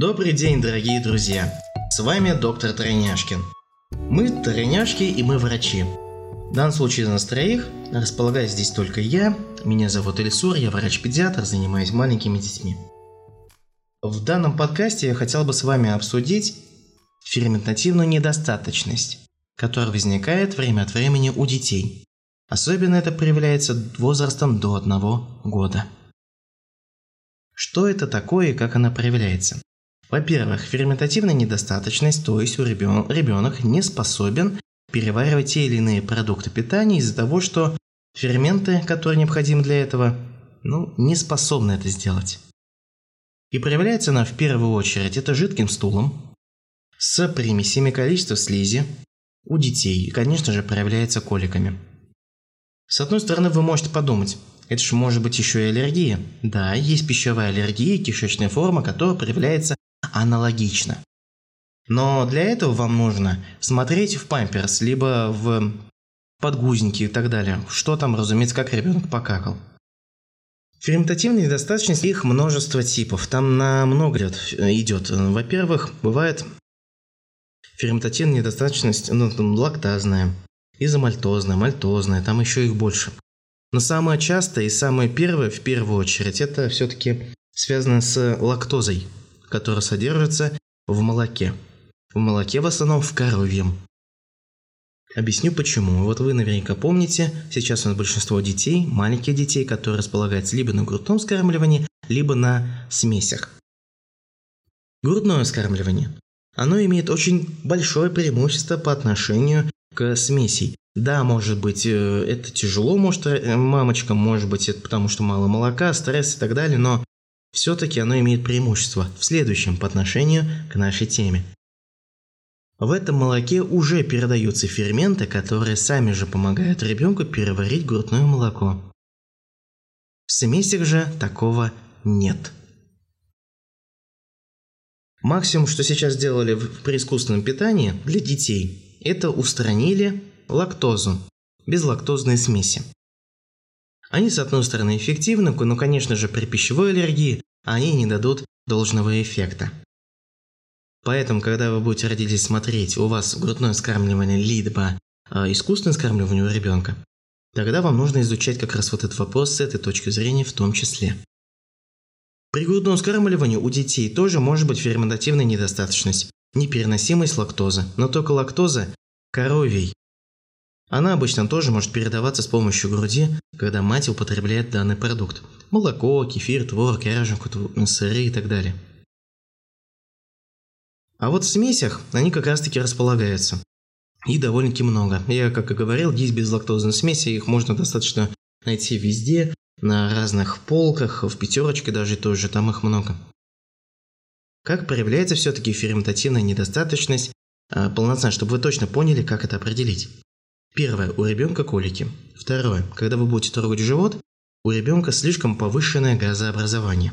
Добрый день, дорогие друзья! С вами доктор Тройняшкин. Мы тройняшки и мы врачи. В данном случае из нас троих располагаюсь здесь только я. Меня зовут Элисур, я врач-педиатр, занимаюсь маленькими детьми. В данном подкасте я хотел бы с вами обсудить ферментативную недостаточность, которая возникает время от времени у детей. Особенно это проявляется возрастом до одного года. Что это такое и как она проявляется? Во-первых, ферментативная недостаточность, то есть у ребен... ребенок не способен переваривать те или иные продукты питания из-за того, что ферменты, которые необходимы для этого, ну, не способны это сделать. И проявляется она в первую очередь это жидким стулом, с примесями количества слизи у детей и, конечно же, проявляется коликами. С одной стороны, вы можете подумать, это же может быть еще и аллергия. Да, есть пищевая аллергия, кишечная форма, которая проявляется аналогично. Но для этого вам нужно смотреть в памперс, либо в подгузники и так далее. Что там, разумеется, как ребенок покакал. Ферментативная недостаточность, их множество типов. Там на много лет идет. Во-первых, бывает ферментативная недостаточность ну, там, лактазная, изомальтозная, мальтозная, там еще их больше. Но самое частое и самое первое, в первую очередь, это все-таки связано с лактозой – которая содержится в молоке. В молоке в основном в коровьем. Объясню почему. Вот вы наверняка помните, сейчас у нас большинство детей, маленьких детей, которые располагаются либо на грудном скармливании, либо на смесях. Грудное скармливание. Оно имеет очень большое преимущество по отношению к смеси. Да, может быть, э, это тяжело, может, э, мамочкам, может быть, это потому что мало молока, стресс и так далее, но все-таки оно имеет преимущество в следующем по отношению к нашей теме. В этом молоке уже передаются ферменты, которые сами же помогают ребенку переварить грудное молоко. В смесях же такого нет. Максимум, что сейчас сделали при искусственном питании для детей, это устранили лактозу, безлактозные смеси. Они, с одной стороны, эффективны, но, конечно же, при пищевой аллергии они не дадут должного эффекта. Поэтому, когда вы будете родители смотреть, у вас грудное скармливание либо э, искусственное скармливание у ребенка, тогда вам нужно изучать как раз вот этот вопрос с этой точки зрения в том числе. При грудном скармливании у детей тоже может быть ферментативная недостаточность, непереносимость лактозы, но только лактоза коровий, она обычно тоже может передаваться с помощью груди, когда мать употребляет данный продукт. Молоко, кефир, творог, ряженку, сыры и так далее. А вот в смесях они как раз таки располагаются. И довольно-таки много. Я, как и говорил, есть безлактозные смеси, их можно достаточно найти везде, на разных полках, в пятерочке даже тоже, там их много. Как проявляется все-таки ферментативная недостаточность, а, полноценно, чтобы вы точно поняли, как это определить. Первое. У ребенка колики. Второе. Когда вы будете трогать живот, у ребенка слишком повышенное газообразование.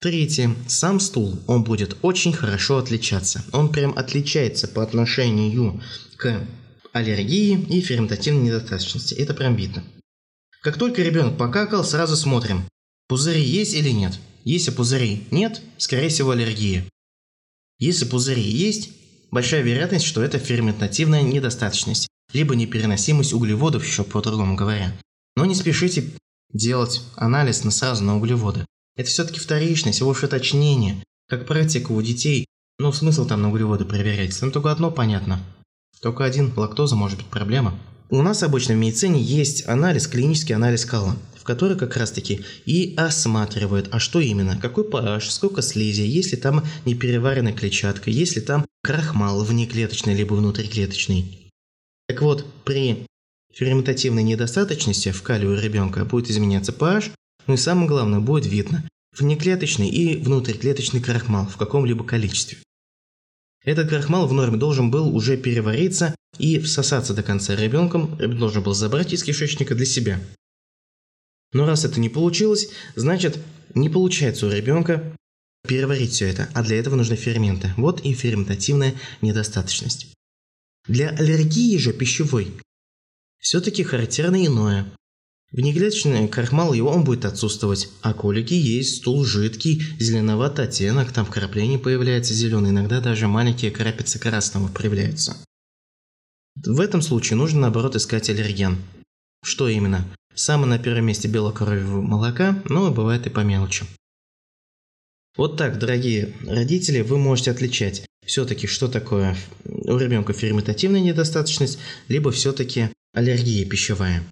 Третье. Сам стул, он будет очень хорошо отличаться. Он прям отличается по отношению к аллергии и ферментативной недостаточности. Это прям видно. Как только ребенок покакал, сразу смотрим, пузыри есть или нет. Если пузырей нет, скорее всего аллергия. Если пузыри есть, большая вероятность, что это ферментативная недостаточность либо непереносимость углеводов, еще по-другому говоря. Но не спешите делать анализ на сразу на углеводы. Это все-таки вторичное, всего лишь уточнение. Как практика у детей, ну смысл там на углеводы проверять, там только одно понятно. Только один, лактоза может быть проблема. У нас обычно в медицине есть анализ, клинический анализ кала, в который как раз таки и осматривают, а что именно, какой pH, сколько слизи, есть ли там непереваренная клетчатка, есть ли там крахмал внеклеточный либо внутриклеточный. Так вот, при ферментативной недостаточности в калию ребенка будет изменяться pH, ну и самое главное, будет видно внеклеточный и внутриклеточный крахмал в каком-либо количестве. Этот крахмал в норме должен был уже перевариться и всосаться до конца ребенком, должен был забрать из кишечника для себя. Но раз это не получилось, значит не получается у ребенка переварить все это, а для этого нужны ферменты. Вот и ферментативная недостаточность. Для аллергии же пищевой все-таки характерно иное. Внеклеточный крахмал его он будет отсутствовать, а колики есть, стул жидкий, зеленоватый оттенок, там вкрапление появляется зеленый, иногда даже маленькие крапицы красного проявляются. В этом случае нужно наоборот искать аллерген. Что именно? Самое на первом месте белокровевого молока, но бывает и по мелочи. Вот так, дорогие родители, вы можете отличать все-таки, что такое у ребенка ферментативная недостаточность, либо все-таки аллергия пищевая.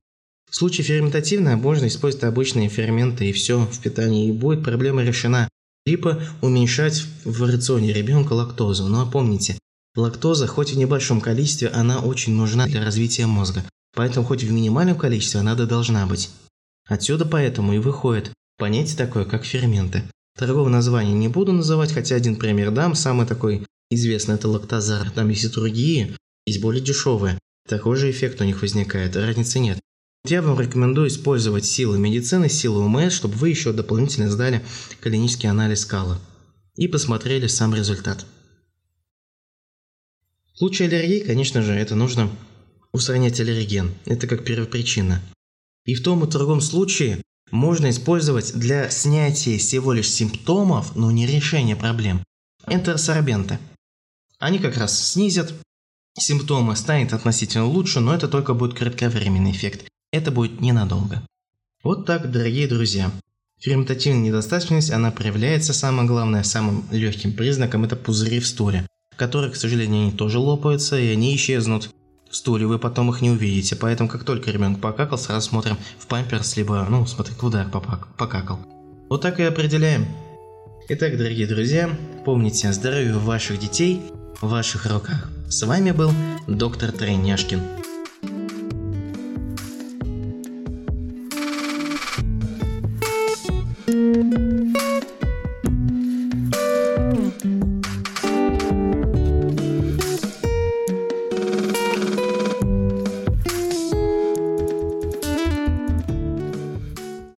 В случае ферментативной можно использовать обычные ферменты и все в питании, и будет проблема решена. Либо уменьшать в рационе ребенка лактозу. Но помните, лактоза, хоть в небольшом количестве, она очень нужна для развития мозга. Поэтому хоть в минимальном количестве она должна быть. Отсюда поэтому и выходит понятие такое, как ферменты. Торговое название не буду называть, хотя один пример дам. Самый такой известный это лактозар. Там есть и другие, есть более дешевые. Такой же эффект у них возникает, разницы нет. Я вам рекомендую использовать силы медицины, силы УМС, чтобы вы еще дополнительно сдали клинический анализ скалы и посмотрели сам результат. В случае аллергии, конечно же, это нужно устранять аллерген. Это как первопричина. И в том и другом случае можно использовать для снятия всего лишь симптомов, но не решения проблем, энтеросорбенты. Они как раз снизят симптомы, станет относительно лучше, но это только будет кратковременный эффект. Это будет ненадолго. Вот так, дорогие друзья. Ферментативная недостаточность, она проявляется, самое главное, самым легким признаком – это пузыри в стуле, которые, к сожалению, они тоже лопаются, и они исчезнут в стуле, вы потом их не увидите. Поэтому, как только ребенок покакал, сразу смотрим в памперс, либо, ну, смотри, куда покакал. Вот так и определяем. Итак, дорогие друзья, помните, здоровье ваших детей в ваших руках. С вами был доктор Тройняшкин.